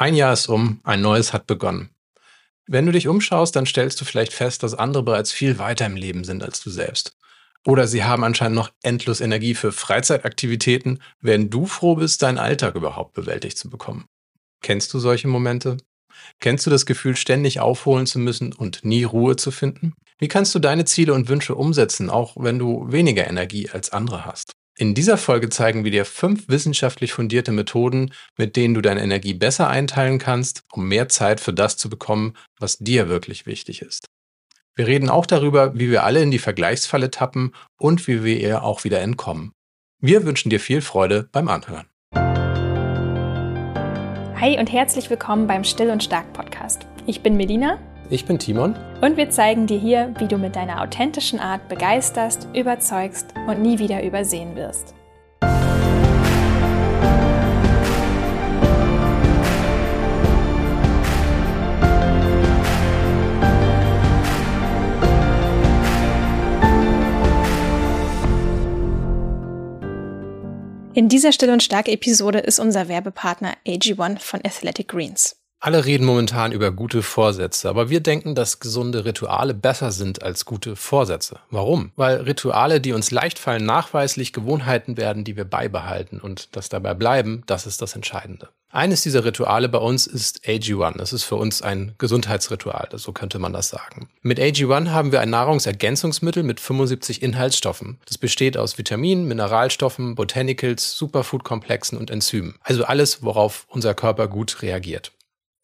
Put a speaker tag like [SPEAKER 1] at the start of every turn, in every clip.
[SPEAKER 1] Ein Jahr ist um, ein neues hat begonnen. Wenn du dich umschaust, dann stellst du vielleicht fest, dass andere bereits viel weiter im Leben sind als du selbst. Oder sie haben anscheinend noch endlos Energie für Freizeitaktivitäten, während du froh bist, deinen Alltag überhaupt bewältigt zu bekommen. Kennst du solche Momente? Kennst du das Gefühl, ständig aufholen zu müssen und nie Ruhe zu finden? Wie kannst du deine Ziele und Wünsche umsetzen, auch wenn du weniger Energie als andere hast? In dieser Folge zeigen wir dir fünf wissenschaftlich fundierte Methoden, mit denen du deine Energie besser einteilen kannst, um mehr Zeit für das zu bekommen, was dir wirklich wichtig ist. Wir reden auch darüber, wie wir alle in die Vergleichsfalle tappen und wie wir ihr auch wieder entkommen. Wir wünschen dir viel Freude beim Anhören.
[SPEAKER 2] Hi und herzlich willkommen beim Still und Stark Podcast. Ich bin Melina.
[SPEAKER 1] Ich bin Timon.
[SPEAKER 2] Und wir zeigen dir hier, wie du mit deiner authentischen Art begeisterst, überzeugst und nie wieder übersehen wirst. In dieser Still und Stark Episode ist unser Werbepartner AG1 von Athletic Greens.
[SPEAKER 1] Alle reden momentan über gute Vorsätze, aber wir denken, dass gesunde Rituale besser sind als gute Vorsätze. Warum? Weil Rituale, die uns leicht fallen, nachweislich Gewohnheiten werden, die wir beibehalten und das dabei bleiben, das ist das Entscheidende. Eines dieser Rituale bei uns ist AG1. Das ist für uns ein Gesundheitsritual, so könnte man das sagen. Mit AG1 haben wir ein Nahrungsergänzungsmittel mit 75 Inhaltsstoffen. Das besteht aus Vitaminen, Mineralstoffen, Botanicals, Superfood-Komplexen und Enzymen. Also alles, worauf unser Körper gut reagiert.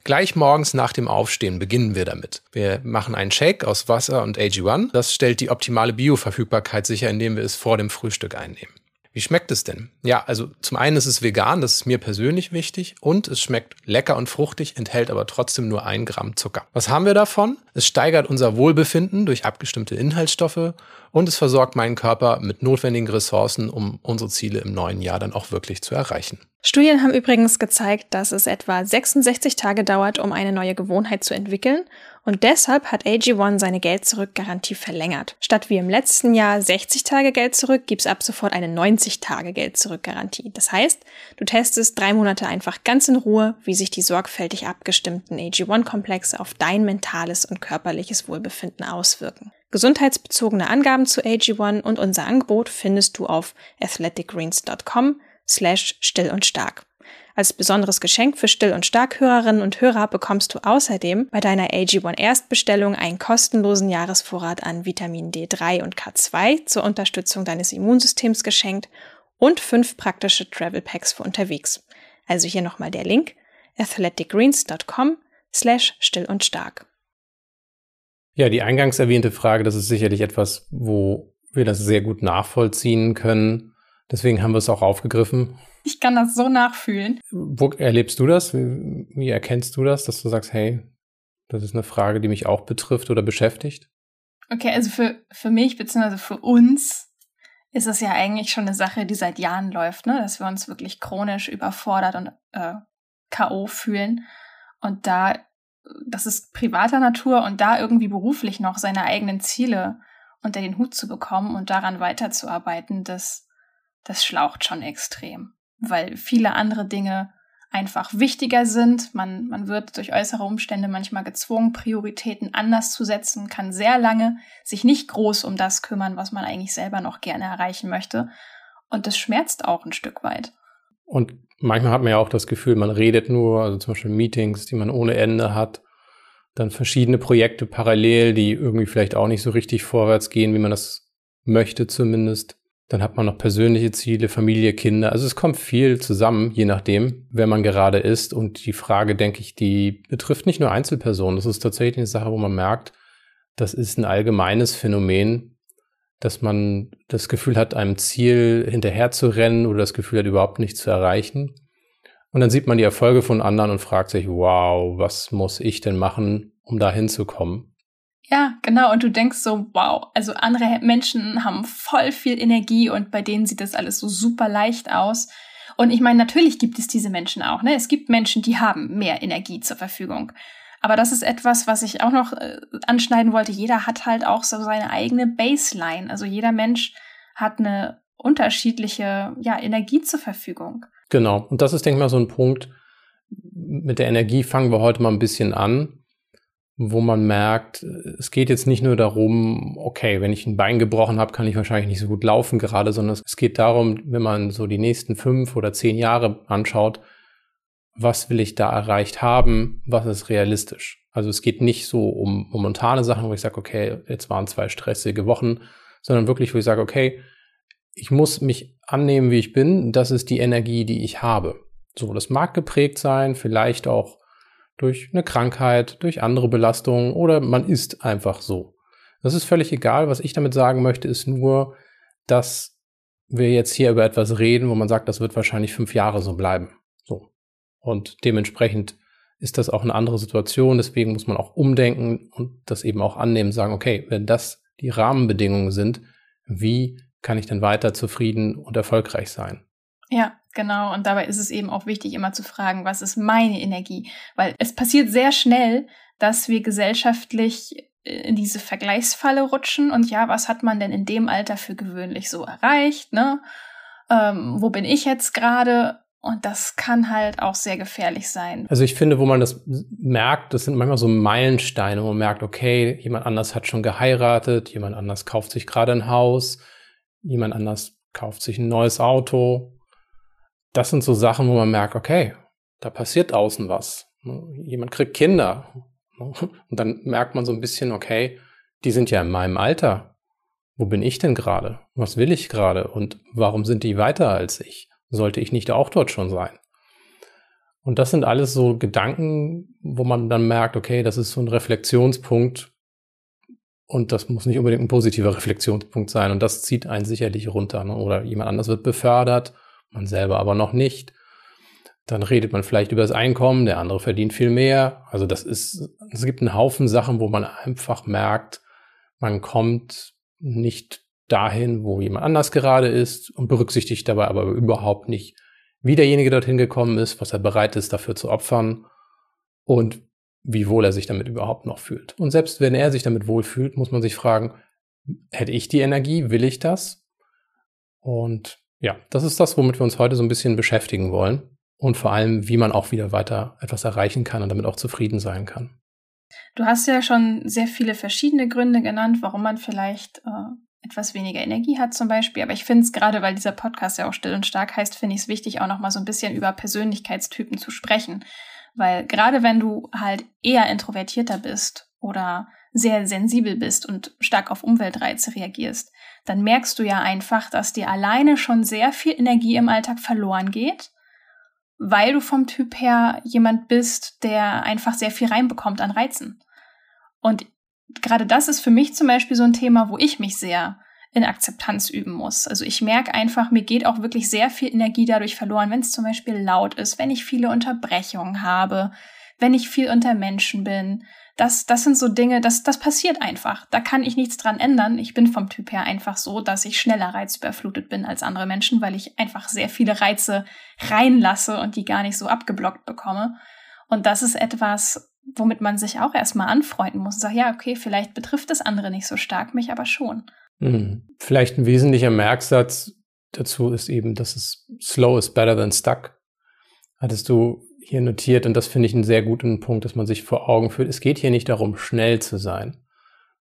[SPEAKER 1] Gleich morgens nach dem Aufstehen beginnen wir damit. Wir machen einen Shake aus Wasser und AG1. Das stellt die optimale Bioverfügbarkeit sicher, indem wir es vor dem Frühstück einnehmen. Wie schmeckt es denn? Ja, also zum einen ist es vegan, das ist mir persönlich wichtig und es schmeckt lecker und fruchtig, enthält aber trotzdem nur ein Gramm Zucker. Was haben wir davon? Es steigert unser Wohlbefinden durch abgestimmte Inhaltsstoffe und es versorgt meinen Körper mit notwendigen Ressourcen, um unsere Ziele im neuen Jahr dann auch wirklich zu erreichen.
[SPEAKER 2] Studien haben übrigens gezeigt, dass es etwa 66 Tage dauert, um eine neue Gewohnheit zu entwickeln und deshalb hat AG1 seine Geld-Zurück-Garantie verlängert. Statt wie im letzten Jahr 60 Tage Geld zurück, gibt's ab sofort eine 90 Tage Geld-Zurück-Garantie. Das heißt, du testest drei Monate einfach ganz in Ruhe, wie sich die sorgfältig abgestimmten AG1-Komplexe auf dein mentales und körperliches Wohlbefinden auswirken. Gesundheitsbezogene Angaben zu AG1 und unser Angebot findest du auf athleticgreens.com slash still und stark. Als besonderes Geschenk für Still- und Starkhörerinnen und Hörer bekommst du außerdem bei deiner AG1 Erstbestellung einen kostenlosen Jahresvorrat an Vitamin D3 und K2 zur Unterstützung deines Immunsystems geschenkt und fünf praktische Travel Packs für unterwegs. Also hier nochmal der Link athleticgreens.com slash still und stark.
[SPEAKER 1] Ja, die eingangs erwähnte Frage, das ist sicherlich etwas, wo wir das sehr gut nachvollziehen können. Deswegen haben wir es auch aufgegriffen.
[SPEAKER 2] Ich kann das so nachfühlen.
[SPEAKER 1] Wo erlebst du das? Wie, wie erkennst du das, dass du sagst, hey, das ist eine Frage, die mich auch betrifft oder beschäftigt?
[SPEAKER 2] Okay, also für, für mich beziehungsweise für uns ist es ja eigentlich schon eine Sache, die seit Jahren läuft, ne? dass wir uns wirklich chronisch überfordert und äh, K.O. fühlen. Und da, das ist privater Natur und da irgendwie beruflich noch seine eigenen Ziele unter den Hut zu bekommen und daran weiterzuarbeiten, das, das schlaucht schon extrem weil viele andere Dinge einfach wichtiger sind. Man, man wird durch äußere Umstände manchmal gezwungen, Prioritäten anders zu setzen, kann sehr lange sich nicht groß um das kümmern, was man eigentlich selber noch gerne erreichen möchte. Und das schmerzt auch ein Stück weit.
[SPEAKER 1] Und manchmal hat man ja auch das Gefühl, man redet nur, also zum Beispiel Meetings, die man ohne Ende hat, dann verschiedene Projekte parallel, die irgendwie vielleicht auch nicht so richtig vorwärts gehen, wie man das möchte zumindest. Dann hat man noch persönliche Ziele, Familie, Kinder. Also es kommt viel zusammen, je nachdem, wer man gerade ist. Und die Frage, denke ich, die betrifft nicht nur Einzelpersonen. Das ist tatsächlich eine Sache, wo man merkt, das ist ein allgemeines Phänomen, dass man das Gefühl hat, einem Ziel hinterher zu rennen oder das Gefühl hat, überhaupt nichts zu erreichen. Und dann sieht man die Erfolge von anderen und fragt sich, wow, was muss ich denn machen, um da hinzukommen?
[SPEAKER 2] Ja, genau. Und du denkst so, wow, also andere Menschen haben voll viel Energie und bei denen sieht das alles so super leicht aus. Und ich meine, natürlich gibt es diese Menschen auch. Ne? Es gibt Menschen, die haben mehr Energie zur Verfügung. Aber das ist etwas, was ich auch noch äh, anschneiden wollte. Jeder hat halt auch so seine eigene Baseline. Also jeder Mensch hat eine unterschiedliche ja, Energie zur Verfügung.
[SPEAKER 1] Genau. Und das ist, denke ich mal, so ein Punkt, mit der Energie fangen wir heute mal ein bisschen an, wo man merkt, es geht jetzt nicht nur darum, okay, wenn ich ein Bein gebrochen habe, kann ich wahrscheinlich nicht so gut laufen gerade, sondern es geht darum, wenn man so die nächsten fünf oder zehn Jahre anschaut, was will ich da erreicht haben, was ist realistisch. Also es geht nicht so um momentane Sachen, wo ich sage, okay, jetzt waren zwei stressige Wochen, sondern wirklich, wo ich sage, okay, ich muss mich annehmen, wie ich bin, das ist die Energie, die ich habe. So, das mag geprägt sein, vielleicht auch durch eine Krankheit, durch andere Belastungen oder man ist einfach so. Das ist völlig egal. Was ich damit sagen möchte, ist nur, dass wir jetzt hier über etwas reden, wo man sagt, das wird wahrscheinlich fünf Jahre so bleiben. So. Und dementsprechend ist das auch eine andere Situation. Deswegen muss man auch umdenken und das eben auch annehmen, sagen, okay, wenn das die Rahmenbedingungen sind, wie kann ich denn weiter zufrieden und erfolgreich sein?
[SPEAKER 2] Ja, genau. Und dabei ist es eben auch wichtig, immer zu fragen, was ist meine Energie? Weil es passiert sehr schnell, dass wir gesellschaftlich in diese Vergleichsfalle rutschen und ja, was hat man denn in dem Alter für gewöhnlich so erreicht, ne? Ähm, wo bin ich jetzt gerade? Und das kann halt auch sehr gefährlich sein.
[SPEAKER 1] Also ich finde, wo man das merkt, das sind manchmal so Meilensteine, wo man merkt, okay, jemand anders hat schon geheiratet, jemand anders kauft sich gerade ein Haus, jemand anders kauft sich ein neues Auto, das sind so Sachen, wo man merkt, okay, da passiert außen was. Ne? Jemand kriegt Kinder. Ne? Und dann merkt man so ein bisschen, okay, die sind ja in meinem Alter. Wo bin ich denn gerade? Was will ich gerade? Und warum sind die weiter als ich? Sollte ich nicht auch dort schon sein? Und das sind alles so Gedanken, wo man dann merkt, okay, das ist so ein Reflexionspunkt. Und das muss nicht unbedingt ein positiver Reflexionspunkt sein. Und das zieht einen sicherlich runter. Ne? Oder jemand anders wird befördert man selber aber noch nicht. Dann redet man vielleicht über das Einkommen, der andere verdient viel mehr. Also das ist, es gibt einen Haufen Sachen, wo man einfach merkt, man kommt nicht dahin, wo jemand anders gerade ist und berücksichtigt dabei aber überhaupt nicht, wie derjenige dorthin gekommen ist, was er bereit ist dafür zu opfern und wie wohl er sich damit überhaupt noch fühlt. Und selbst wenn er sich damit wohl fühlt, muss man sich fragen, hätte ich die Energie, will ich das? Und ja, das ist das, womit wir uns heute so ein bisschen beschäftigen wollen. Und vor allem, wie man auch wieder weiter etwas erreichen kann und damit auch zufrieden sein kann.
[SPEAKER 2] Du hast ja schon sehr viele verschiedene Gründe genannt, warum man vielleicht äh, etwas weniger Energie hat zum Beispiel. Aber ich finde es gerade, weil dieser Podcast ja auch still und stark heißt, finde ich es wichtig, auch noch mal so ein bisschen über Persönlichkeitstypen zu sprechen. Weil gerade wenn du halt eher introvertierter bist oder sehr sensibel bist und stark auf Umweltreize reagierst, dann merkst du ja einfach, dass dir alleine schon sehr viel Energie im Alltag verloren geht, weil du vom Typ her jemand bist, der einfach sehr viel reinbekommt an Reizen. Und gerade das ist für mich zum Beispiel so ein Thema, wo ich mich sehr in Akzeptanz üben muss. Also ich merke einfach, mir geht auch wirklich sehr viel Energie dadurch verloren, wenn es zum Beispiel laut ist, wenn ich viele Unterbrechungen habe, wenn ich viel unter Menschen bin, das, das sind so Dinge, das, das passiert einfach. Da kann ich nichts dran ändern. Ich bin vom Typ her einfach so, dass ich schneller reizüberflutet bin als andere Menschen, weil ich einfach sehr viele Reize reinlasse und die gar nicht so abgeblockt bekomme. Und das ist etwas, womit man sich auch erstmal anfreunden muss und sagt, ja, okay, vielleicht betrifft das andere nicht so stark, mich aber schon.
[SPEAKER 1] Hm. Vielleicht ein wesentlicher Merksatz dazu ist eben, dass es slow is better than stuck. Hattest du hier notiert und das finde ich einen sehr guten Punkt, dass man sich vor Augen führt. Es geht hier nicht darum, schnell zu sein,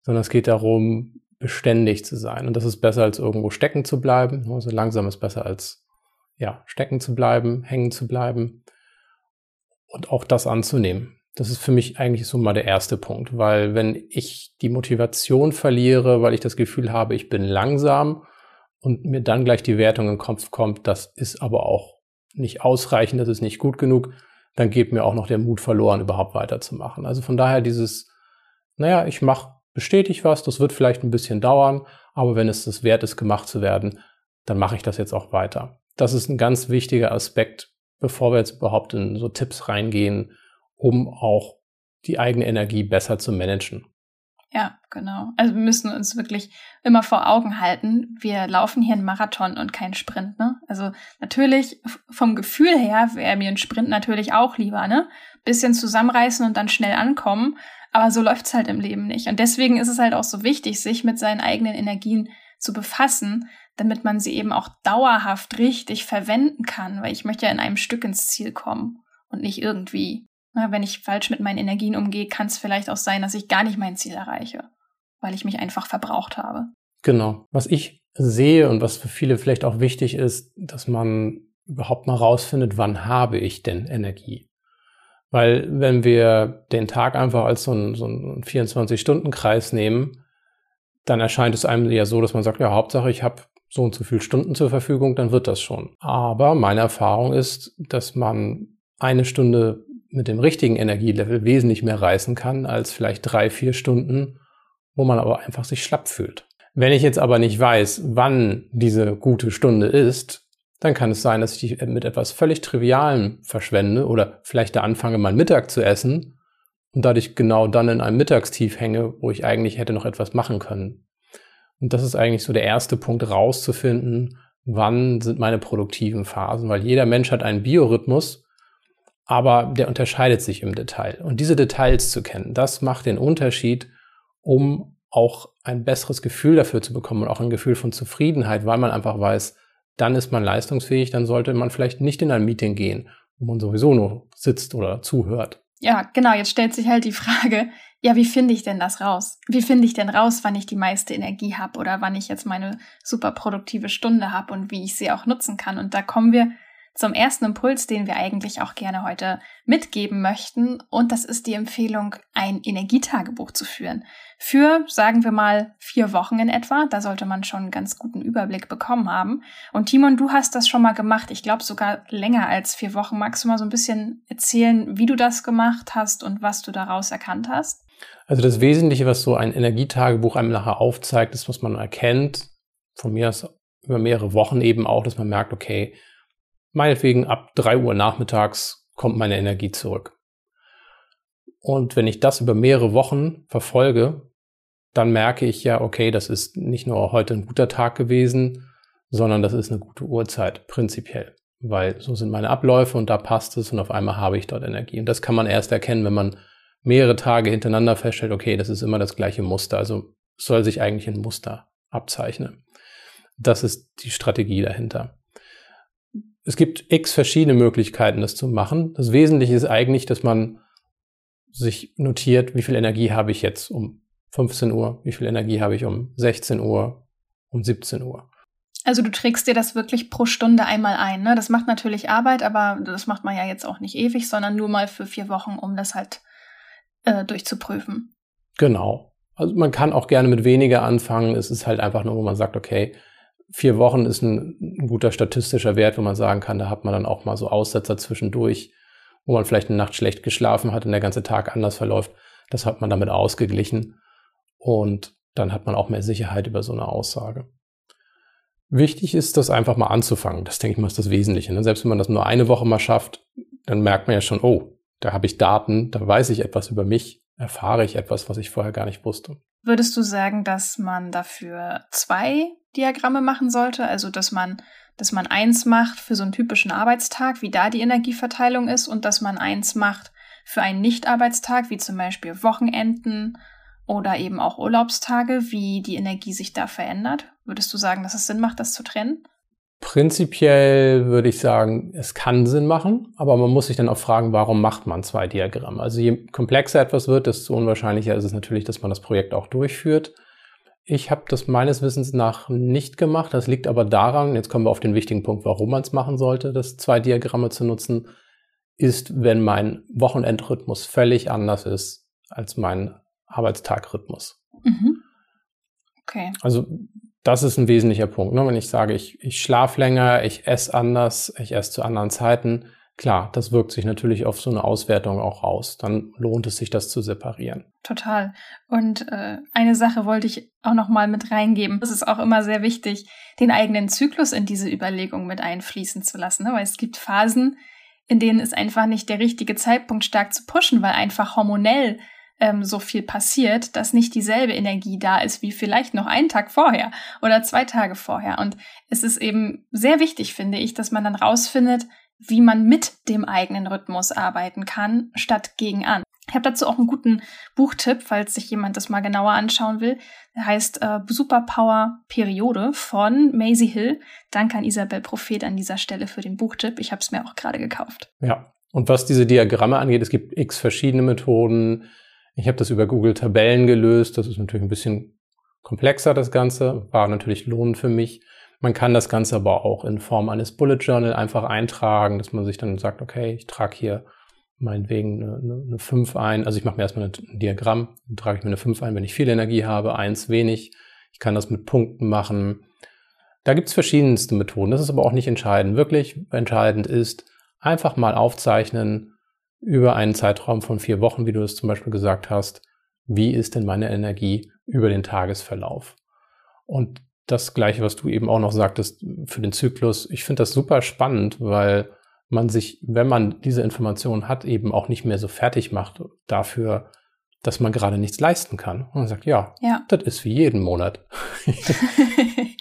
[SPEAKER 1] sondern es geht darum, beständig zu sein. Und das ist besser, als irgendwo stecken zu bleiben. Also langsam ist besser, als ja, stecken zu bleiben, hängen zu bleiben und auch das anzunehmen. Das ist für mich eigentlich so mal der erste Punkt, weil wenn ich die Motivation verliere, weil ich das Gefühl habe, ich bin langsam und mir dann gleich die Wertung im Kopf kommt, das ist aber auch nicht ausreichend, das ist nicht gut genug, dann geht mir auch noch der Mut verloren, überhaupt weiterzumachen. Also von daher dieses, naja, ich mache bestätige was, das wird vielleicht ein bisschen dauern, aber wenn es das wert ist, gemacht zu werden, dann mache ich das jetzt auch weiter. Das ist ein ganz wichtiger Aspekt, bevor wir jetzt überhaupt in so Tipps reingehen, um auch die eigene Energie besser zu managen.
[SPEAKER 2] Ja, genau. Also wir müssen uns wirklich immer vor Augen halten, wir laufen hier einen Marathon und keinen Sprint, ne? Also natürlich vom Gefühl her wäre mir ein Sprint natürlich auch lieber, ne? Bisschen zusammenreißen und dann schnell ankommen, aber so läuft's halt im Leben nicht. Und deswegen ist es halt auch so wichtig, sich mit seinen eigenen Energien zu befassen, damit man sie eben auch dauerhaft richtig verwenden kann, weil ich möchte ja in einem Stück ins Ziel kommen. und nicht irgendwie. Wenn ich falsch mit meinen Energien umgehe, kann es vielleicht auch sein, dass ich gar nicht mein Ziel erreiche, weil ich mich einfach verbraucht habe.
[SPEAKER 1] Genau. Was ich sehe und was für viele vielleicht auch wichtig ist, dass man überhaupt mal rausfindet, wann habe ich denn Energie? Weil wenn wir den Tag einfach als so einen, so einen 24-Stunden-Kreis nehmen, dann erscheint es einem ja so, dass man sagt, ja, Hauptsache ich habe so und so viele Stunden zur Verfügung, dann wird das schon. Aber meine Erfahrung ist, dass man eine Stunde mit dem richtigen Energielevel wesentlich mehr reißen kann als vielleicht drei, vier Stunden, wo man aber einfach sich schlapp fühlt. Wenn ich jetzt aber nicht weiß, wann diese gute Stunde ist, dann kann es sein, dass ich die mit etwas völlig Trivialem verschwende oder vielleicht da anfange, mal Mittag zu essen und dadurch genau dann in einem Mittagstief hänge, wo ich eigentlich hätte noch etwas machen können. Und das ist eigentlich so der erste Punkt, rauszufinden, wann sind meine produktiven Phasen, weil jeder Mensch hat einen Biorhythmus, aber der unterscheidet sich im Detail. Und diese Details zu kennen, das macht den Unterschied, um auch ein besseres Gefühl dafür zu bekommen und auch ein Gefühl von Zufriedenheit, weil man einfach weiß, dann ist man leistungsfähig, dann sollte man vielleicht nicht in ein Meeting gehen, wo man sowieso nur sitzt oder zuhört.
[SPEAKER 2] Ja, genau, jetzt stellt sich halt die Frage, ja, wie finde ich denn das raus? Wie finde ich denn raus, wann ich die meiste Energie habe oder wann ich jetzt meine super produktive Stunde habe und wie ich sie auch nutzen kann? Und da kommen wir zum ersten Impuls, den wir eigentlich auch gerne heute mitgeben möchten. Und das ist die Empfehlung, ein Energietagebuch zu führen. Für, sagen wir mal, vier Wochen in etwa. Da sollte man schon einen ganz guten Überblick bekommen haben. Und Timon, du hast das schon mal gemacht. Ich glaube sogar länger als vier Wochen. Magst du mal so ein bisschen erzählen, wie du das gemacht hast und was du daraus erkannt hast?
[SPEAKER 1] Also das Wesentliche, was so ein Energietagebuch einem nachher aufzeigt, ist, was man erkennt. Von mir aus über mehrere Wochen eben auch, dass man merkt, okay, meinetwegen ab drei Uhr nachmittags kommt meine Energie zurück. Und wenn ich das über mehrere Wochen verfolge, dann merke ich ja, okay, das ist nicht nur heute ein guter Tag gewesen, sondern das ist eine gute Uhrzeit, prinzipiell. Weil so sind meine Abläufe und da passt es und auf einmal habe ich dort Energie. Und das kann man erst erkennen, wenn man mehrere Tage hintereinander feststellt, okay, das ist immer das gleiche Muster. Also soll sich eigentlich ein Muster abzeichnen. Das ist die Strategie dahinter. Es gibt x verschiedene Möglichkeiten, das zu machen. Das Wesentliche ist eigentlich, dass man sich notiert, wie viel Energie habe ich jetzt um 15 Uhr, wie viel Energie habe ich um 16 Uhr, um 17 Uhr.
[SPEAKER 2] Also du trägst dir das wirklich pro Stunde einmal ein. Ne? Das macht natürlich Arbeit, aber das macht man ja jetzt auch nicht ewig, sondern nur mal für vier Wochen, um das halt äh, durchzuprüfen.
[SPEAKER 1] Genau. Also man kann auch gerne mit weniger anfangen. Es ist halt einfach nur, wo man sagt, okay, vier Wochen ist ein, ein, guter statistischer Wert, wo man sagen kann, da hat man dann auch mal so Aussetzer zwischendurch, wo man vielleicht eine Nacht schlecht geschlafen hat und der ganze Tag anders verläuft. Das hat man damit ausgeglichen und dann hat man auch mehr Sicherheit über so eine Aussage. Wichtig ist, das einfach mal anzufangen. Das denke ich mal ist das Wesentliche. Ne? Selbst wenn man das nur eine Woche mal schafft, dann merkt man ja schon, oh, da habe ich Daten, da weiß ich etwas über mich, erfahre ich etwas, was ich vorher gar nicht wusste.
[SPEAKER 2] Würdest du sagen, dass man dafür zwei Diagramme machen sollte? Also, dass man, dass man eins macht für so einen typischen Arbeitstag, wie da die Energieverteilung ist, und dass man eins macht für einen Nicht-Arbeitstag, wie zum Beispiel Wochenenden oder eben auch Urlaubstage, wie die Energie sich da verändert? Würdest du sagen, dass es Sinn macht, das zu trennen?
[SPEAKER 1] Prinzipiell würde ich sagen, es kann Sinn machen, aber man muss sich dann auch fragen, warum macht man zwei Diagramme? Also je komplexer etwas wird, desto unwahrscheinlicher ist es natürlich, dass man das Projekt auch durchführt. Ich habe das meines Wissens nach nicht gemacht. Das liegt aber daran, jetzt kommen wir auf den wichtigen Punkt, warum man es machen sollte, das zwei Diagramme zu nutzen, ist, wenn mein Wochenendrhythmus völlig anders ist als mein Arbeitstagrhythmus. Mhm. Okay. Also das ist ein wesentlicher Punkt. Ne? Wenn ich sage, ich, ich schlafe länger, ich esse anders, ich esse zu anderen Zeiten, klar, das wirkt sich natürlich auf so eine Auswertung auch aus. Dann lohnt es sich, das zu separieren.
[SPEAKER 2] Total. Und äh, eine Sache wollte ich auch noch mal mit reingeben. Das ist auch immer sehr wichtig, den eigenen Zyklus in diese Überlegung mit einfließen zu lassen. Ne? Weil es gibt Phasen, in denen ist einfach nicht der richtige Zeitpunkt stark zu pushen, weil einfach hormonell ähm, so viel passiert, dass nicht dieselbe Energie da ist wie vielleicht noch einen Tag vorher oder zwei Tage vorher. Und es ist eben sehr wichtig, finde ich, dass man dann rausfindet, wie man mit dem eigenen Rhythmus arbeiten kann, statt gegen an. Ich habe dazu auch einen guten Buchtipp, falls sich jemand das mal genauer anschauen will. Der heißt äh, Superpower Periode von Maisie Hill. Danke an Isabel Prophet an dieser Stelle für den Buchtipp. Ich habe es mir auch gerade gekauft.
[SPEAKER 1] Ja, Und was diese Diagramme angeht, es gibt x verschiedene Methoden. Ich habe das über Google Tabellen gelöst. Das ist natürlich ein bisschen komplexer, das Ganze. War natürlich lohnend für mich. Man kann das Ganze aber auch in Form eines Bullet Journal einfach eintragen, dass man sich dann sagt, okay, ich trage hier meinetwegen eine, eine, eine 5 ein. Also ich mache mir erstmal ein Diagramm, dann trage ich mir eine 5 ein, wenn ich viel Energie habe, eins wenig. Ich kann das mit Punkten machen. Da gibt es verschiedenste Methoden. Das ist aber auch nicht entscheidend. Wirklich entscheidend ist, einfach mal aufzeichnen über einen Zeitraum von vier Wochen, wie du es zum Beispiel gesagt hast, wie ist denn meine Energie über den Tagesverlauf. Und das Gleiche, was du eben auch noch sagtest für den Zyklus, ich finde das super spannend, weil man sich, wenn man diese Informationen hat, eben auch nicht mehr so fertig macht dafür, dass man gerade nichts leisten kann. Und man sagt, ja, ja. das ist wie jeden Monat.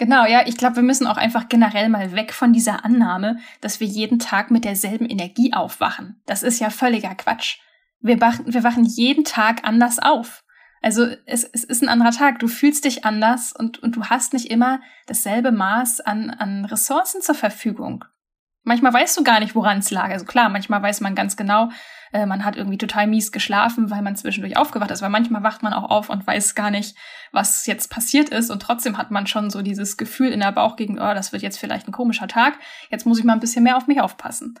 [SPEAKER 2] genau, ja, ich glaube, wir müssen auch einfach generell mal weg von dieser Annahme, dass wir jeden Tag mit derselben Energie aufwachen. Das ist ja völliger Quatsch. Wir wachen, wir wachen jeden Tag anders auf. Also es, es ist ein anderer Tag. Du fühlst dich anders und, und du hast nicht immer dasselbe Maß an, an Ressourcen zur Verfügung. Manchmal weißt du gar nicht, woran es lag. Also klar, manchmal weiß man ganz genau, äh, man hat irgendwie total mies geschlafen, weil man zwischendurch aufgewacht ist. Weil manchmal wacht man auch auf und weiß gar nicht, was jetzt passiert ist. Und trotzdem hat man schon so dieses Gefühl in der Bauch gegen, oh, das wird jetzt vielleicht ein komischer Tag. Jetzt muss ich mal ein bisschen mehr auf mich aufpassen.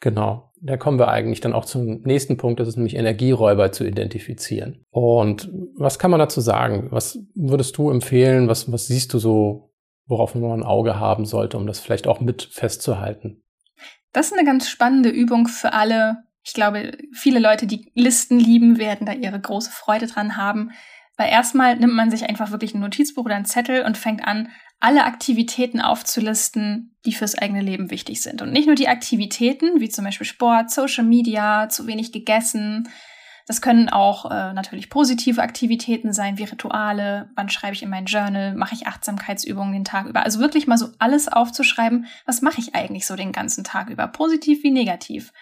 [SPEAKER 1] Genau. Da kommen wir eigentlich dann auch zum nächsten Punkt, das ist nämlich Energieräuber zu identifizieren. Und was kann man dazu sagen? Was würdest du empfehlen? Was, was siehst du so worauf man ein Auge haben sollte, um das vielleicht auch mit festzuhalten.
[SPEAKER 2] Das ist eine ganz spannende Übung für alle. Ich glaube, viele Leute, die Listen lieben, werden da ihre große Freude dran haben. Weil erstmal nimmt man sich einfach wirklich ein Notizbuch oder einen Zettel und fängt an, alle Aktivitäten aufzulisten, die fürs eigene Leben wichtig sind. Und nicht nur die Aktivitäten, wie zum Beispiel Sport, Social Media, zu wenig gegessen, das können auch äh, natürlich positive Aktivitäten sein, wie Rituale, wann schreibe ich in mein Journal, mache ich Achtsamkeitsübungen den Tag über. Also wirklich mal so alles aufzuschreiben, was mache ich eigentlich so den ganzen Tag über, positiv wie negativ.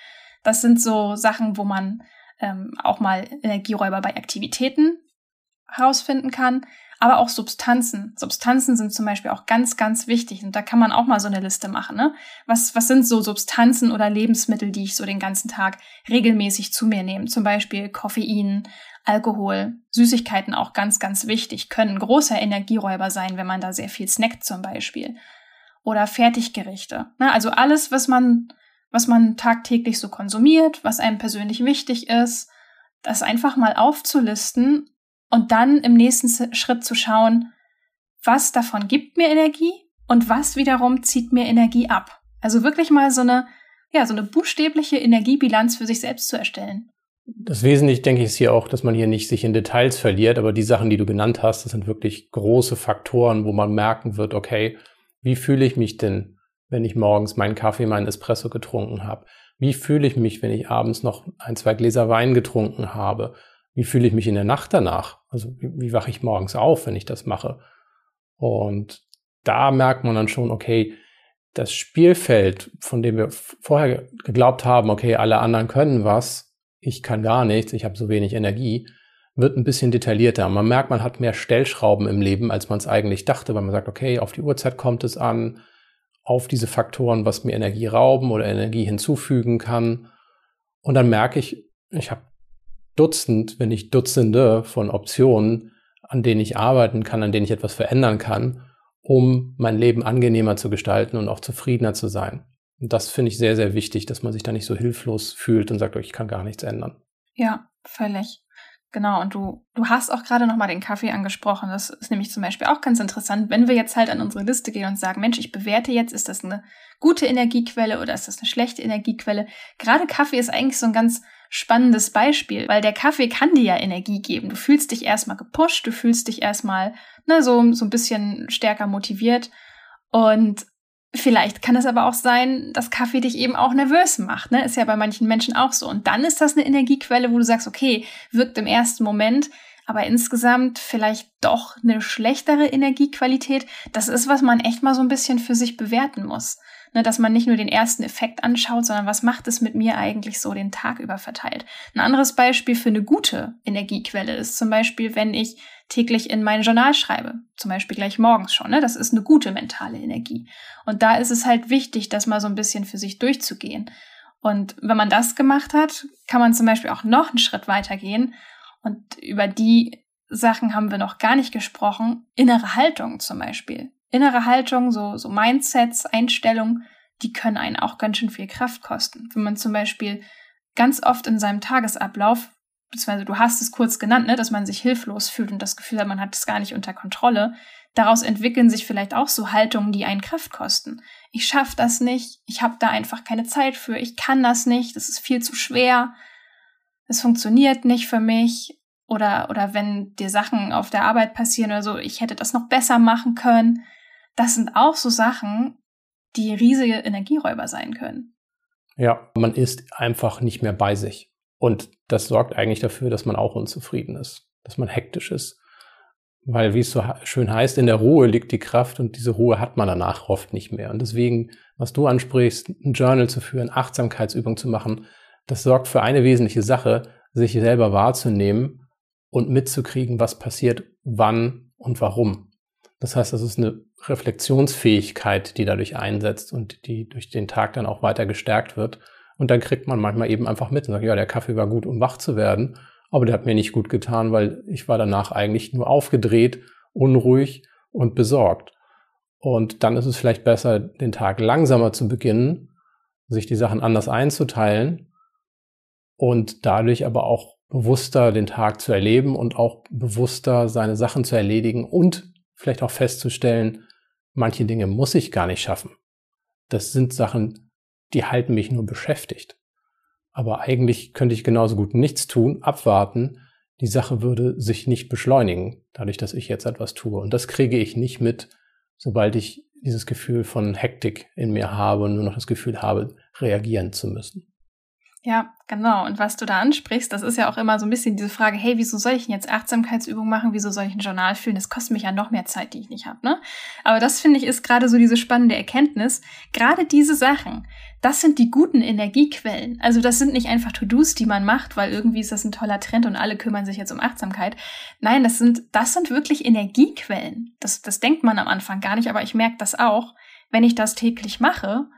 [SPEAKER 2] Das sind so Sachen, wo man ähm, auch mal Energieräuber bei Aktivitäten herausfinden kann aber auch Substanzen. Substanzen sind zum Beispiel auch ganz, ganz wichtig. Und da kann man auch mal so eine Liste machen. Ne? Was, was sind so Substanzen oder Lebensmittel, die ich so den ganzen Tag regelmäßig zu mir nehme? Zum Beispiel Koffein, Alkohol, Süßigkeiten auch ganz, ganz wichtig, können großer Energieräuber sein, wenn man da sehr viel snackt zum Beispiel. Oder Fertiggerichte. Ne? Also alles, was man, was man tagtäglich so konsumiert, was einem persönlich wichtig ist, das einfach mal aufzulisten und dann im nächsten Schritt zu schauen, was davon gibt mir Energie und was wiederum zieht mir Energie ab. Also wirklich mal so eine, ja, so eine buchstäbliche Energiebilanz für sich selbst zu erstellen.
[SPEAKER 1] Das Wesentliche, denke ich, ist hier auch, dass man hier nicht sich in Details verliert, aber die Sachen, die du genannt hast, das sind wirklich große Faktoren, wo man merken wird, okay, wie fühle ich mich denn, wenn ich morgens meinen Kaffee, meinen Espresso getrunken habe? Wie fühle ich mich, wenn ich abends noch ein, zwei Gläser Wein getrunken habe? Wie fühle ich mich in der Nacht danach? Also wie, wie wache ich morgens auf, wenn ich das mache? Und da merkt man dann schon, okay, das Spielfeld, von dem wir vorher geglaubt haben, okay, alle anderen können was, ich kann gar nichts, ich habe so wenig Energie, wird ein bisschen detaillierter. Man merkt, man hat mehr Stellschrauben im Leben, als man es eigentlich dachte, weil man sagt, okay, auf die Uhrzeit kommt es an, auf diese Faktoren, was mir Energie rauben oder Energie hinzufügen kann. Und dann merke ich, ich habe Dutzend, wenn nicht Dutzende von Optionen, an denen ich arbeiten kann, an denen ich etwas verändern kann, um mein Leben angenehmer zu gestalten und auch zufriedener zu sein. Und das finde ich sehr, sehr wichtig, dass man sich da nicht so hilflos fühlt und sagt, oh, ich kann gar nichts ändern.
[SPEAKER 2] Ja, völlig. Genau, und du, du hast auch gerade nochmal den Kaffee angesprochen. Das ist nämlich zum Beispiel auch ganz interessant, wenn wir jetzt halt an unsere Liste gehen und sagen, Mensch, ich bewerte jetzt, ist das eine gute Energiequelle oder ist das eine schlechte Energiequelle? Gerade Kaffee ist eigentlich so ein ganz spannendes Beispiel, weil der Kaffee kann dir ja Energie geben. Du fühlst dich erstmal gepusht, du fühlst dich erstmal ne, so, so ein bisschen stärker motiviert. Und vielleicht kann es aber auch sein, dass Kaffee dich eben auch nervös macht. Ne? Ist ja bei manchen Menschen auch so. Und dann ist das eine Energiequelle, wo du sagst, okay, wirkt im ersten Moment, aber insgesamt vielleicht doch eine schlechtere Energiequalität. Das ist, was man echt mal so ein bisschen für sich bewerten muss ne, dass man nicht nur den ersten Effekt anschaut, sondern was macht es mit mir eigentlich so den Tag über verteilt. Ein anderes Beispiel für eine gute Energiequelle ist zum Beispiel, wenn ich täglich in mein Journal schreibe, zum Beispiel gleich morgens schon. Ne? Das ist eine gute mentale Energie. Und da ist es halt wichtig, das mal so ein bisschen für sich durchzugehen. Und wenn man das gemacht hat, kann man zum Beispiel auch noch einen Schritt weiter gehen. Und über die Sachen haben wir noch gar nicht gesprochen. Innere Haltung zum Beispiel. Innere Haltung, so, so Mindsets, Einstellungen, die können einen auch ganz schön viel Kraft kosten. Wenn man zum Beispiel ganz oft in seinem Tagesablauf, beziehungsweise du hast es kurz genannt, ne, dass man sich hilflos fühlt und das Gefühl hat, man hat es gar nicht unter Kontrolle, daraus entwickeln sich vielleicht auch so Haltungen, die einen Kraft kosten. Ich schaffe das nicht, ich habe da einfach keine Zeit für, ich kann das nicht, das ist viel zu schwer, es funktioniert nicht für mich. Oder, oder wenn dir Sachen auf der Arbeit passieren oder so, ich hätte das noch besser machen können. Das sind auch so Sachen, die riesige Energieräuber sein können.
[SPEAKER 1] Ja, man ist einfach nicht mehr bei sich. Und das sorgt eigentlich dafür, dass man auch unzufrieden ist, dass man hektisch ist. Weil, wie es so schön heißt, in der Ruhe liegt die Kraft und diese Ruhe hat man danach oft nicht mehr. Und deswegen, was du ansprichst, ein Journal zu führen, Achtsamkeitsübungen zu machen, das sorgt für eine wesentliche Sache, sich selber wahrzunehmen und mitzukriegen, was passiert, wann und warum. Das heißt, das ist eine Reflexionsfähigkeit, die dadurch einsetzt und die durch den Tag dann auch weiter gestärkt wird. Und dann kriegt man manchmal eben einfach mit und sagt, ja, der Kaffee war gut, um wach zu werden, aber der hat mir nicht gut getan, weil ich war danach eigentlich nur aufgedreht, unruhig und besorgt. Und dann ist es vielleicht besser, den Tag langsamer zu beginnen, sich die Sachen anders einzuteilen und dadurch aber auch bewusster den Tag zu erleben und auch bewusster seine Sachen zu erledigen und vielleicht auch festzustellen, manche Dinge muss ich gar nicht schaffen. Das sind Sachen, die halten mich nur beschäftigt. Aber eigentlich könnte ich genauso gut nichts tun, abwarten. Die Sache würde sich nicht beschleunigen, dadurch, dass ich jetzt etwas tue. Und das kriege ich nicht mit, sobald ich dieses Gefühl von Hektik in mir habe und nur noch das Gefühl habe, reagieren zu müssen.
[SPEAKER 2] Ja, genau. Und was du da ansprichst, das ist ja auch immer so ein bisschen diese Frage, hey, wieso soll ich denn jetzt Achtsamkeitsübungen machen? Wieso soll ich ein Journal fühlen? Das kostet mich ja noch mehr Zeit, die ich nicht habe, ne? Aber das finde ich ist gerade so diese spannende Erkenntnis. Gerade diese Sachen, das sind die guten Energiequellen. Also das sind nicht einfach To-Dos, die man macht, weil irgendwie ist das ein toller Trend und alle kümmern sich jetzt um Achtsamkeit. Nein, das sind, das sind wirklich Energiequellen. Das, das denkt man am Anfang gar nicht, aber ich merke das auch. Wenn ich das täglich mache,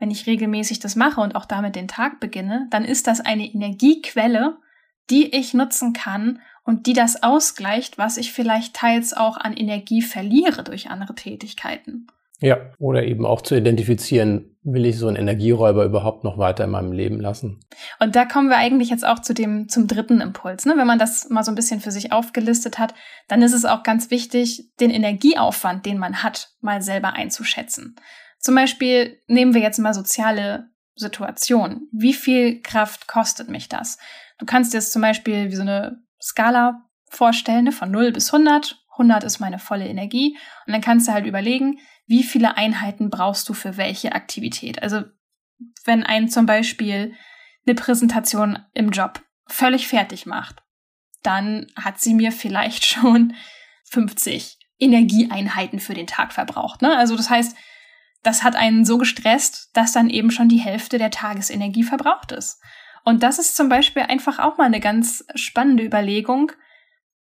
[SPEAKER 2] wenn ich regelmäßig das mache und auch damit den Tag beginne, dann ist das eine Energiequelle, die ich nutzen kann und die das ausgleicht, was ich vielleicht teils auch an Energie verliere durch andere Tätigkeiten.
[SPEAKER 1] Ja, oder eben auch zu identifizieren, will ich so einen Energieräuber überhaupt noch weiter in meinem Leben lassen?
[SPEAKER 2] Und da kommen wir eigentlich jetzt auch zu dem, zum dritten Impuls. Ne? Wenn man das mal so ein bisschen für sich aufgelistet hat, dann ist es auch ganz wichtig, den Energieaufwand, den man hat, mal selber einzuschätzen. Zum Beispiel nehmen wir jetzt mal soziale Situationen. Wie viel Kraft kostet mich das? Du kannst dir jetzt zum Beispiel wie so eine Skala vorstellen, ne, von 0 bis 100. 100 ist meine volle Energie. Und dann kannst du halt überlegen, wie viele Einheiten brauchst du für welche Aktivität. Also wenn ein zum Beispiel eine Präsentation im Job völlig fertig macht, dann hat sie mir vielleicht schon 50 Energieeinheiten für den Tag verbraucht. Ne? Also das heißt, das hat einen so gestresst, dass dann eben schon die Hälfte der Tagesenergie verbraucht ist. Und das ist zum Beispiel einfach auch mal eine ganz spannende Überlegung.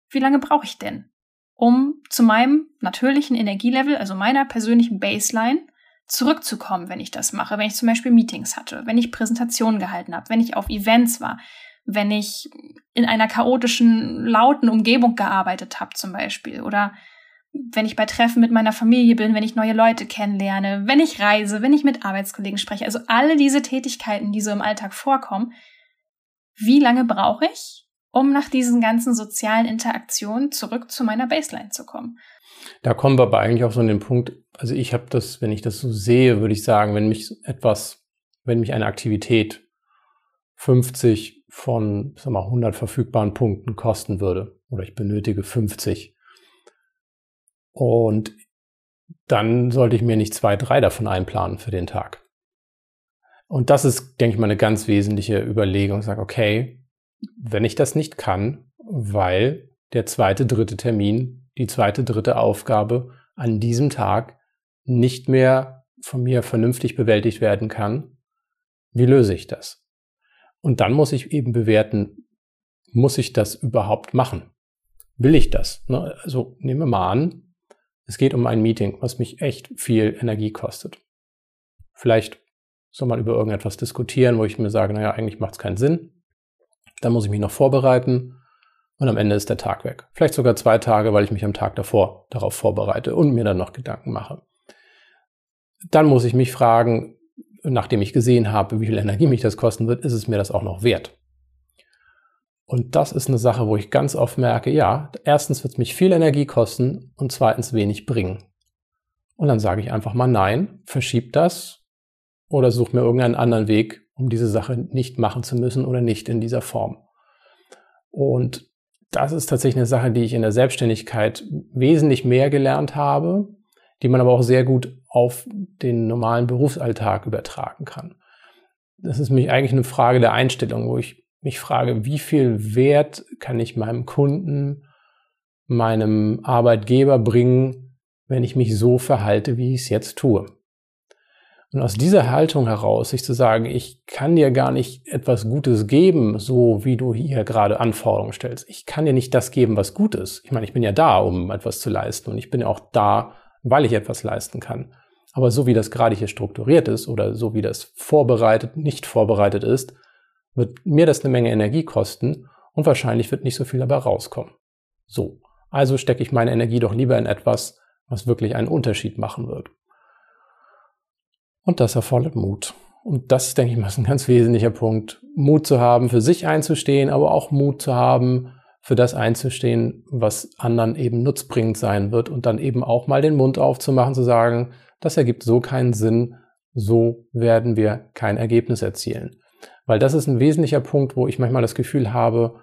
[SPEAKER 2] Wie lange brauche ich denn, um zu meinem natürlichen Energielevel, also meiner persönlichen Baseline, zurückzukommen, wenn ich das mache, wenn ich zum Beispiel Meetings hatte, wenn ich Präsentationen gehalten habe, wenn ich auf Events war, wenn ich in einer chaotischen, lauten Umgebung gearbeitet habe zum Beispiel oder wenn ich bei Treffen mit meiner Familie bin, wenn ich neue Leute kennenlerne, wenn ich reise, wenn ich mit Arbeitskollegen spreche, also alle diese Tätigkeiten, die so im Alltag vorkommen, wie lange brauche ich, um nach diesen ganzen sozialen Interaktionen zurück zu meiner Baseline zu kommen?
[SPEAKER 1] Da kommen wir aber eigentlich auch so an den Punkt, also ich habe das, wenn ich das so sehe, würde ich sagen, wenn mich etwas, wenn mich eine Aktivität 50 von sag mal, 100 verfügbaren Punkten kosten würde oder ich benötige 50, und dann sollte ich mir nicht zwei, drei davon einplanen für den Tag. Und das ist, denke ich mal, eine ganz wesentliche Überlegung. Ich sage, okay, wenn ich das nicht kann, weil der zweite, dritte Termin, die zweite, dritte Aufgabe an diesem Tag nicht mehr von mir vernünftig bewältigt werden kann, wie löse ich das? Und dann muss ich eben bewerten, muss ich das überhaupt machen? Will ich das? Ne, also nehmen wir mal an, es geht um ein Meeting, was mich echt viel Energie kostet. Vielleicht soll man über irgendetwas diskutieren, wo ich mir sage, naja, eigentlich macht es keinen Sinn. Dann muss ich mich noch vorbereiten und am Ende ist der Tag weg. Vielleicht sogar zwei Tage, weil ich mich am Tag davor darauf vorbereite und mir dann noch Gedanken mache. Dann muss ich mich fragen, nachdem ich gesehen habe, wie viel Energie mich das kosten wird, ist es mir das auch noch wert? Und das ist eine Sache, wo ich ganz oft merke, ja, erstens wird es mich viel Energie kosten und zweitens wenig bringen. Und dann sage ich einfach mal nein, verschieb das oder such mir irgendeinen anderen Weg, um diese Sache nicht machen zu müssen oder nicht in dieser Form. Und das ist tatsächlich eine Sache, die ich in der Selbstständigkeit wesentlich mehr gelernt habe, die man aber auch sehr gut auf den normalen Berufsalltag übertragen kann. Das ist mich eigentlich eine Frage der Einstellung, wo ich mich frage, wie viel Wert kann ich meinem Kunden, meinem Arbeitgeber bringen, wenn ich mich so verhalte, wie ich es jetzt tue. Und aus dieser Haltung heraus, sich zu sagen, ich kann dir gar nicht etwas Gutes geben, so wie du hier gerade Anforderungen stellst. Ich kann dir nicht das geben, was gut ist. Ich meine, ich bin ja da, um etwas zu leisten und ich bin ja auch da, weil ich etwas leisten kann. Aber so wie das gerade hier strukturiert ist oder so wie das vorbereitet, nicht vorbereitet ist, wird mir das eine Menge Energie kosten und wahrscheinlich wird nicht so viel dabei rauskommen. So, also stecke ich meine Energie doch lieber in etwas, was wirklich einen Unterschied machen wird. Und das erfordert Mut. Und das, denke ich mal, ist ein ganz wesentlicher Punkt. Mut zu haben, für sich einzustehen, aber auch Mut zu haben, für das einzustehen, was anderen eben nutzbringend sein wird und dann eben auch mal den Mund aufzumachen, zu sagen, das ergibt so keinen Sinn, so werden wir kein Ergebnis erzielen. Weil das ist ein wesentlicher Punkt, wo ich manchmal das Gefühl habe,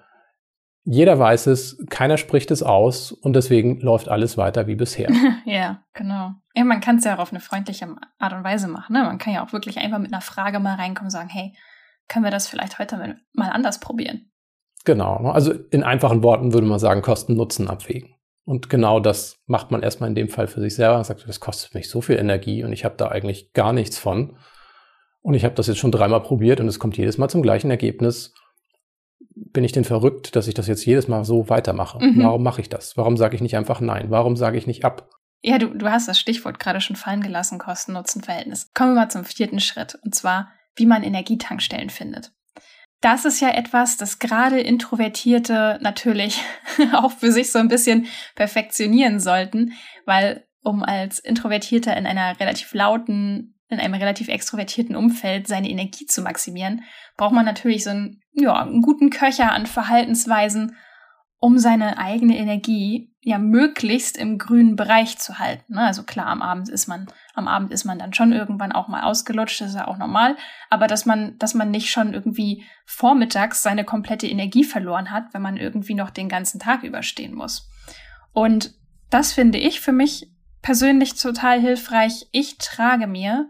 [SPEAKER 1] jeder weiß es, keiner spricht es aus und deswegen läuft alles weiter wie bisher.
[SPEAKER 2] ja, genau. Ja, man kann es ja auch auf eine freundliche Art und Weise machen. Ne? Man kann ja auch wirklich einfach mit einer Frage mal reinkommen und sagen, hey, können wir das vielleicht heute mal anders probieren?
[SPEAKER 1] Genau. Ne? Also in einfachen Worten würde man sagen, Kosten-Nutzen abwägen. Und genau das macht man erstmal in dem Fall für sich selber. Man sagt, das kostet mich so viel Energie und ich habe da eigentlich gar nichts von. Und ich habe das jetzt schon dreimal probiert und es kommt jedes Mal zum gleichen Ergebnis bin ich denn verrückt, dass ich das jetzt jedes Mal so weitermache? Mhm. Warum mache ich das? Warum sage ich nicht einfach nein? Warum sage ich nicht ab?
[SPEAKER 2] Ja, du, du hast das Stichwort gerade schon fallen gelassen, Kosten-Nutzen-Verhältnis. Kommen wir mal zum vierten Schritt, und zwar, wie man Energietankstellen findet. Das ist ja etwas, das gerade Introvertierte natürlich auch für sich so ein bisschen perfektionieren sollten, weil um als Introvertierter in einer relativ lauten, in einem relativ extrovertierten Umfeld seine Energie zu maximieren, braucht man natürlich so einen, ja, einen guten Köcher an Verhaltensweisen, um seine eigene Energie ja möglichst im grünen Bereich zu halten. Ne? Also klar, am Abend ist man, am Abend ist man dann schon irgendwann auch mal ausgelutscht, das ist ja auch normal, aber dass man, dass man nicht schon irgendwie vormittags seine komplette Energie verloren hat, wenn man irgendwie noch den ganzen Tag überstehen muss. Und das finde ich für mich persönlich total hilfreich. Ich trage mir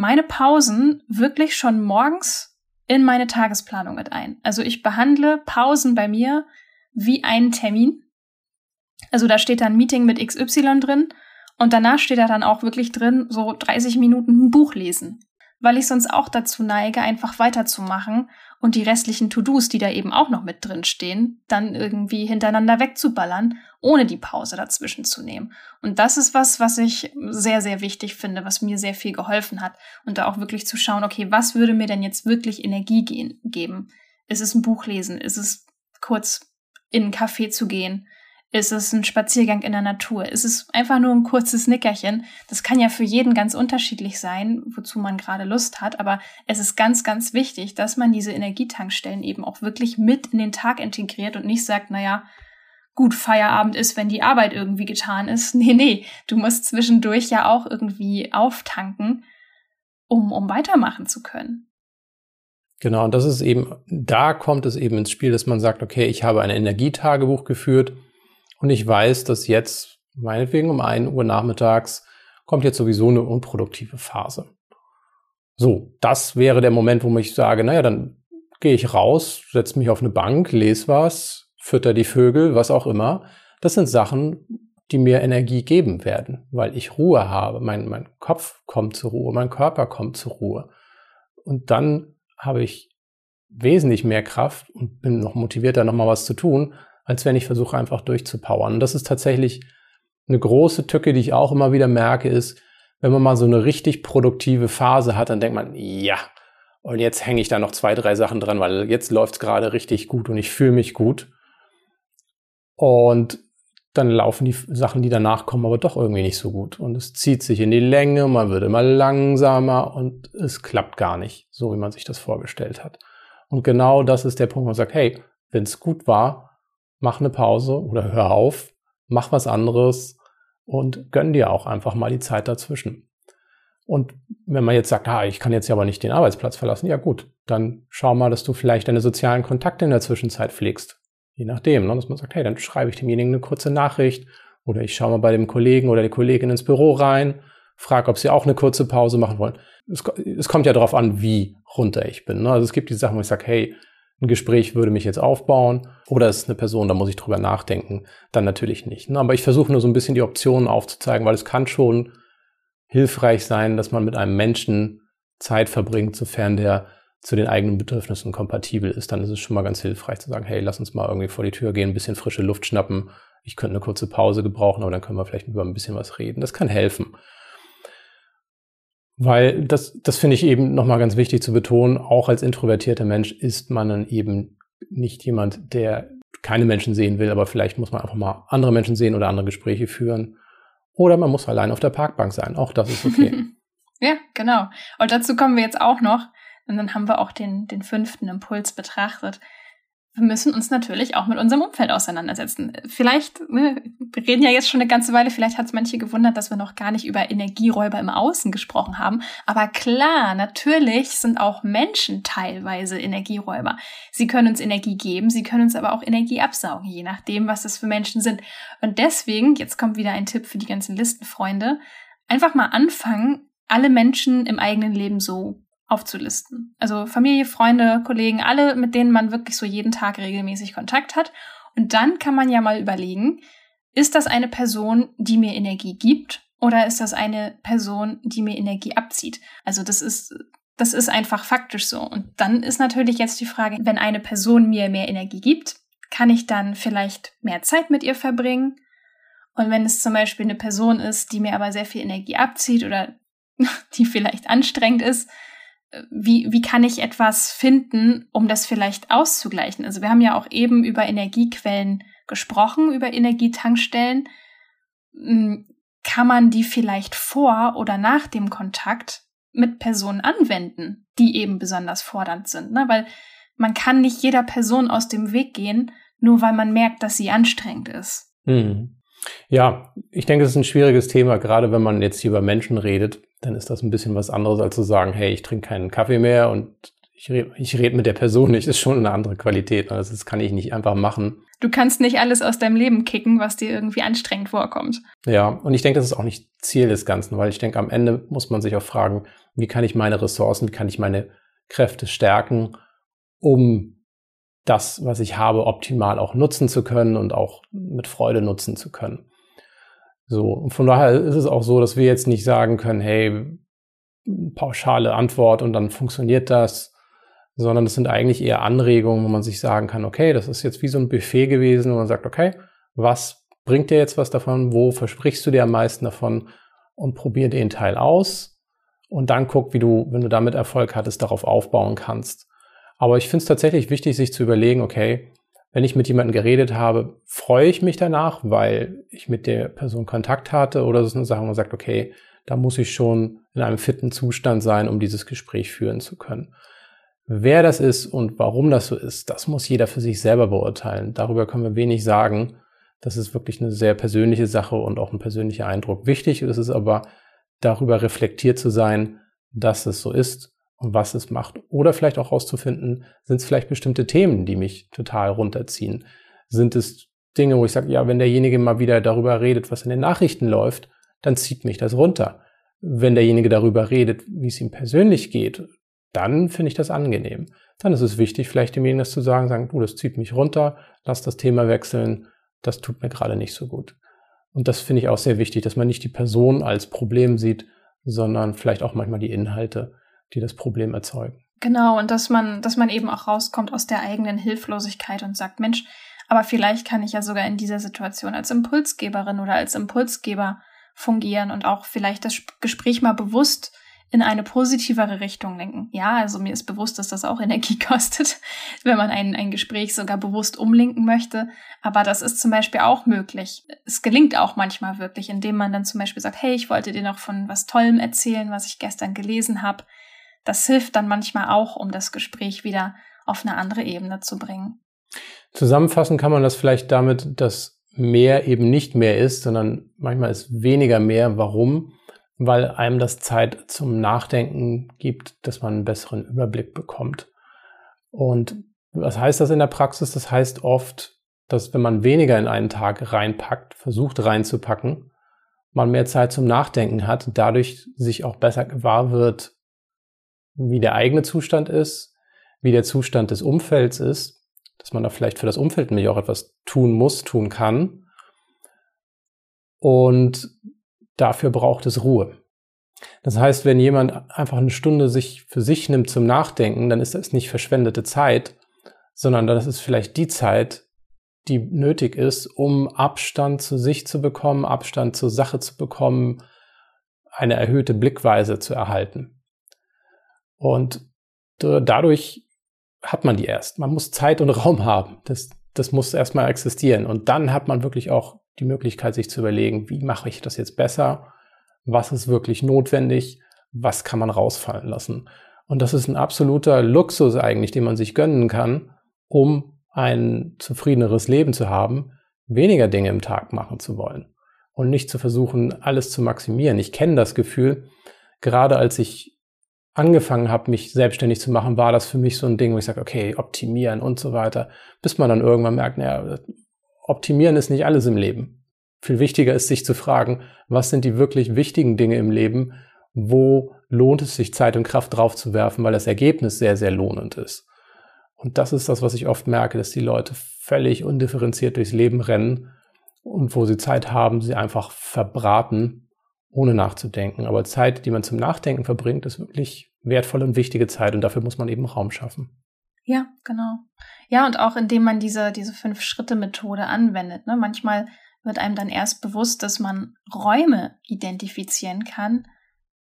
[SPEAKER 2] meine Pausen wirklich schon morgens in meine Tagesplanung mit ein. Also ich behandle Pausen bei mir wie einen Termin. Also da steht dann Meeting mit XY drin und danach steht da dann auch wirklich drin, so 30 Minuten ein Buch lesen weil ich sonst auch dazu neige, einfach weiterzumachen und die restlichen To-Dos, die da eben auch noch mit drin stehen, dann irgendwie hintereinander wegzuballern, ohne die Pause dazwischen zu nehmen. Und das ist was, was ich sehr, sehr wichtig finde, was mir sehr viel geholfen hat. Und da auch wirklich zu schauen, okay, was würde mir denn jetzt wirklich Energie geben? Ist es ein Buch lesen? Ist es kurz in einen Café zu gehen? Ist es ein Spaziergang in der Natur? Ist es einfach nur ein kurzes Nickerchen? Das kann ja für jeden ganz unterschiedlich sein, wozu man gerade Lust hat. Aber es ist ganz, ganz wichtig, dass man diese Energietankstellen eben auch wirklich mit in den Tag integriert und nicht sagt, naja, gut, Feierabend ist, wenn die Arbeit irgendwie getan ist. Nee, nee, du musst zwischendurch ja auch irgendwie auftanken, um, um weitermachen zu können.
[SPEAKER 1] Genau, und das ist eben, da kommt es eben ins Spiel, dass man sagt, okay, ich habe ein Energietagebuch geführt und ich weiß, dass jetzt, meinetwegen um 1 Uhr nachmittags, kommt jetzt sowieso eine unproduktive Phase. So, das wäre der Moment, wo ich sage, naja, dann gehe ich raus, setze mich auf eine Bank, lese was, fütter die Vögel, was auch immer. Das sind Sachen, die mir Energie geben werden, weil ich Ruhe habe. Mein, mein Kopf kommt zur Ruhe, mein Körper kommt zur Ruhe. Und dann habe ich wesentlich mehr Kraft und bin noch motivierter, nochmal was zu tun, als wenn ich versuche einfach durchzupowern. Und das ist tatsächlich eine große Tücke, die ich auch immer wieder merke, ist, wenn man mal so eine richtig produktive Phase hat, dann denkt man, ja, und jetzt hänge ich da noch zwei, drei Sachen dran, weil jetzt läuft's gerade richtig gut und ich fühle mich gut. Und dann laufen die Sachen, die danach kommen, aber doch irgendwie nicht so gut. Und es zieht sich in die Länge, man wird immer langsamer und es klappt gar nicht, so wie man sich das vorgestellt hat. Und genau das ist der Punkt, wo man sagt, hey, wenn es gut war, mach eine Pause oder hör auf, mach was anderes und gönn dir auch einfach mal die Zeit dazwischen. Und wenn man jetzt sagt, ah, ich kann jetzt ja aber nicht den Arbeitsplatz verlassen, ja gut, dann schau mal, dass du vielleicht deine sozialen Kontakte in der Zwischenzeit pflegst. Je nachdem, ne? dass man sagt, hey, dann schreibe ich demjenigen eine kurze Nachricht oder ich schaue mal bei dem Kollegen oder der Kollegin ins Büro rein, frage, ob sie auch eine kurze Pause machen wollen. Es, es kommt ja darauf an, wie runter ich bin. Ne? Also es gibt die Sachen, wo ich sage, hey, ein Gespräch würde mich jetzt aufbauen oder es ist eine Person, da muss ich drüber nachdenken. Dann natürlich nicht. Ne? Aber ich versuche nur so ein bisschen die Optionen aufzuzeigen, weil es kann schon hilfreich sein, dass man mit einem Menschen Zeit verbringt, sofern der zu den eigenen Bedürfnissen kompatibel ist. Dann ist es schon mal ganz hilfreich zu sagen, hey, lass uns mal irgendwie vor die Tür gehen, ein bisschen frische Luft schnappen. Ich könnte eine kurze Pause gebrauchen, aber dann können wir vielleicht über ein bisschen was reden. Das kann helfen. Weil das, das finde ich eben nochmal ganz wichtig zu betonen, auch als introvertierter Mensch ist man dann eben nicht jemand, der keine Menschen sehen will, aber vielleicht muss man einfach mal andere Menschen sehen oder andere Gespräche führen. Oder man muss allein auf der Parkbank sein. Auch das ist okay.
[SPEAKER 2] ja, genau. Und dazu kommen wir jetzt auch noch. Und dann haben wir auch den, den fünften Impuls betrachtet wir müssen uns natürlich auch mit unserem Umfeld auseinandersetzen. Vielleicht, ne, wir reden ja jetzt schon eine ganze Weile, vielleicht hat es manche gewundert, dass wir noch gar nicht über Energieräuber im Außen gesprochen haben. Aber klar, natürlich sind auch Menschen teilweise Energieräuber. Sie können uns Energie geben, sie können uns aber auch Energie absaugen, je nachdem, was das für Menschen sind. Und deswegen, jetzt kommt wieder ein Tipp für die ganzen Listenfreunde, einfach mal anfangen, alle Menschen im eigenen Leben so aufzulisten. Also Familie, Freunde, Kollegen, alle, mit denen man wirklich so jeden Tag regelmäßig Kontakt hat. Und dann kann man ja mal überlegen, ist das eine Person, die mir Energie gibt oder ist das eine Person, die mir Energie abzieht? Also das ist, das ist einfach faktisch so. Und dann ist natürlich jetzt die Frage, wenn eine Person mir mehr Energie gibt, kann ich dann vielleicht mehr Zeit mit ihr verbringen? Und wenn es zum Beispiel eine Person ist, die mir aber sehr viel Energie abzieht oder die vielleicht anstrengend ist, wie, wie kann ich etwas finden, um das vielleicht auszugleichen? Also wir haben ja auch eben über Energiequellen gesprochen, über Energietankstellen. Hm, kann man die vielleicht vor oder nach dem Kontakt mit Personen anwenden, die eben besonders fordernd sind? Ne? Weil man kann nicht jeder Person aus dem Weg gehen, nur weil man merkt, dass sie anstrengend ist.
[SPEAKER 1] Mhm. Ja, ich denke, es ist ein schwieriges Thema, gerade wenn man jetzt hier über Menschen redet, dann ist das ein bisschen was anderes, als zu sagen, hey, ich trinke keinen Kaffee mehr und ich rede ich red mit der Person nicht, ist schon eine andere Qualität. Also das kann ich nicht einfach machen.
[SPEAKER 2] Du kannst nicht alles aus deinem Leben kicken, was dir irgendwie anstrengend vorkommt.
[SPEAKER 1] Ja, und ich denke, das ist auch nicht Ziel des Ganzen, weil ich denke, am Ende muss man sich auch fragen, wie kann ich meine Ressourcen, wie kann ich meine Kräfte stärken, um das, was ich habe, optimal auch nutzen zu können und auch mit Freude nutzen zu können. So, und von daher ist es auch so, dass wir jetzt nicht sagen können, hey, pauschale Antwort und dann funktioniert das, sondern das sind eigentlich eher Anregungen, wo man sich sagen kann, okay, das ist jetzt wie so ein Buffet gewesen, wo man sagt, okay, was bringt dir jetzt was davon, wo versprichst du dir am meisten davon und probier den Teil aus und dann guck, wie du, wenn du damit Erfolg hattest, darauf aufbauen kannst. Aber ich finde es tatsächlich wichtig, sich zu überlegen, okay, wenn ich mit jemandem geredet habe, freue ich mich danach, weil ich mit der Person Kontakt hatte oder ist eine Sache, wo man sagt, okay, da muss ich schon in einem fitten Zustand sein, um dieses Gespräch führen zu können. Wer das ist und warum das so ist, das muss jeder für sich selber beurteilen. Darüber können wir wenig sagen. Das ist wirklich eine sehr persönliche Sache und auch ein persönlicher Eindruck. Wichtig ist es aber, darüber reflektiert zu sein, dass es so ist was es macht. Oder vielleicht auch herauszufinden, sind es vielleicht bestimmte Themen, die mich total runterziehen? Sind es Dinge, wo ich sage, ja, wenn derjenige mal wieder darüber redet, was in den Nachrichten läuft, dann zieht mich das runter. Wenn derjenige darüber redet, wie es ihm persönlich geht, dann finde ich das angenehm. Dann ist es wichtig, vielleicht demjenigen das zu sagen, sagen, du, das zieht mich runter, lass das Thema wechseln, das tut mir gerade nicht so gut. Und das finde ich auch sehr wichtig, dass man nicht die Person als Problem sieht, sondern vielleicht auch manchmal die Inhalte die das Problem erzeugen.
[SPEAKER 2] Genau, und dass man, dass man eben auch rauskommt aus der eigenen Hilflosigkeit und sagt, Mensch, aber vielleicht kann ich ja sogar in dieser Situation als Impulsgeberin oder als Impulsgeber fungieren und auch vielleicht das Gespräch mal bewusst in eine positivere Richtung lenken. Ja, also mir ist bewusst, dass das auch Energie kostet, wenn man ein, ein Gespräch sogar bewusst umlenken möchte. Aber das ist zum Beispiel auch möglich. Es gelingt auch manchmal wirklich, indem man dann zum Beispiel sagt, hey, ich wollte dir noch von was Tollem erzählen, was ich gestern gelesen habe. Das hilft dann manchmal auch, um das Gespräch wieder auf eine andere Ebene zu bringen.
[SPEAKER 1] Zusammenfassen kann man das vielleicht damit, dass mehr eben nicht mehr ist, sondern manchmal ist weniger mehr. Warum? weil einem das Zeit zum Nachdenken gibt, dass man einen besseren Überblick bekommt. Und was heißt das in der Praxis? Das heißt oft, dass wenn man weniger in einen Tag reinpackt, versucht reinzupacken, man mehr Zeit zum Nachdenken hat, dadurch sich auch besser gewahr wird, wie der eigene Zustand ist, wie der Zustand des Umfelds ist, dass man da vielleicht für das Umfeld nämlich auch etwas tun muss, tun kann. Und Dafür braucht es Ruhe. Das heißt, wenn jemand einfach eine Stunde sich für sich nimmt zum Nachdenken, dann ist das nicht verschwendete Zeit, sondern das ist vielleicht die Zeit, die nötig ist, um Abstand zu sich zu bekommen, Abstand zur Sache zu bekommen, eine erhöhte Blickweise zu erhalten. Und dadurch hat man die erst. Man muss Zeit und Raum haben. Das, das muss erstmal existieren. Und dann hat man wirklich auch die Möglichkeit, sich zu überlegen, wie mache ich das jetzt besser? Was ist wirklich notwendig? Was kann man rausfallen lassen? Und das ist ein absoluter Luxus eigentlich, den man sich gönnen kann, um ein zufriedeneres Leben zu haben, weniger Dinge im Tag machen zu wollen und nicht zu versuchen, alles zu maximieren. Ich kenne das Gefühl, gerade als ich angefangen habe, mich selbstständig zu machen, war das für mich so ein Ding, wo ich sage, okay, optimieren und so weiter, bis man dann irgendwann merkt, naja, optimieren ist nicht alles im Leben. Viel wichtiger ist, sich zu fragen, was sind die wirklich wichtigen Dinge im Leben? Wo lohnt es sich, Zeit und Kraft drauf zu werfen, weil das Ergebnis sehr, sehr lohnend ist? Und das ist das, was ich oft merke, dass die Leute völlig undifferenziert durchs Leben rennen und wo sie Zeit haben, sie einfach verbraten, ohne nachzudenken. Aber Zeit, die man zum Nachdenken verbringt, ist wirklich wertvolle und wichtige Zeit und dafür muss man eben Raum schaffen.
[SPEAKER 2] Ja, genau. Ja, und auch indem man diese, diese Fünf-Schritte-Methode anwendet. Ne? Manchmal wird einem dann erst bewusst, dass man Räume identifizieren kann,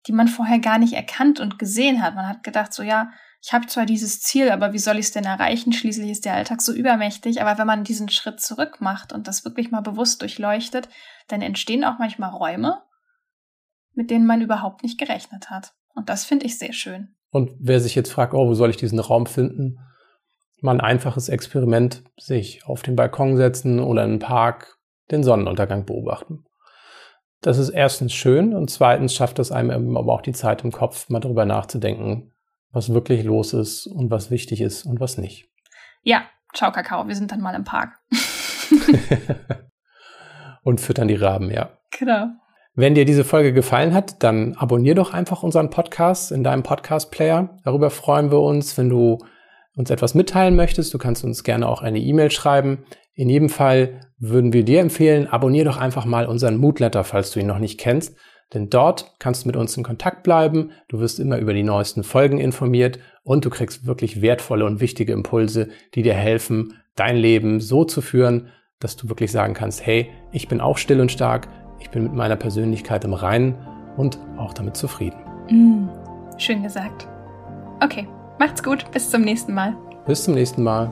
[SPEAKER 2] die man vorher gar nicht erkannt und gesehen hat. Man hat gedacht, so ja, ich habe zwar dieses Ziel, aber wie soll ich es denn erreichen? Schließlich ist der Alltag so übermächtig. Aber wenn man diesen Schritt zurück macht und das wirklich mal bewusst durchleuchtet, dann entstehen auch manchmal Räume, mit denen man überhaupt nicht gerechnet hat. Und das finde ich sehr schön.
[SPEAKER 1] Und wer sich jetzt fragt, oh, wo soll ich diesen Raum finden? mal ein einfaches Experiment, sich auf den Balkon setzen oder in einen Park den Sonnenuntergang beobachten. Das ist erstens schön und zweitens schafft es einem aber auch die Zeit im Kopf, mal darüber nachzudenken, was wirklich los ist und was wichtig ist und was nicht.
[SPEAKER 2] Ja, ciao Kakao, wir sind dann mal im Park.
[SPEAKER 1] und füttern die Raben, ja.
[SPEAKER 2] Genau.
[SPEAKER 1] Wenn dir diese Folge gefallen hat, dann abonnier doch einfach unseren Podcast in deinem Podcast-Player. Darüber freuen wir uns, wenn du uns etwas mitteilen möchtest, du kannst uns gerne auch eine E-Mail schreiben. In jedem Fall würden wir dir empfehlen, abonnier doch einfach mal unseren Moodletter, falls du ihn noch nicht kennst. Denn dort kannst du mit uns in Kontakt bleiben, du wirst immer über die neuesten Folgen informiert und du kriegst wirklich wertvolle und wichtige Impulse, die dir helfen, dein Leben so zu führen, dass du wirklich sagen kannst, hey, ich bin auch still und stark, ich bin mit meiner Persönlichkeit im Reinen und auch damit zufrieden.
[SPEAKER 2] Mm, schön gesagt. Okay, Macht's gut, bis zum nächsten Mal.
[SPEAKER 1] Bis zum nächsten Mal.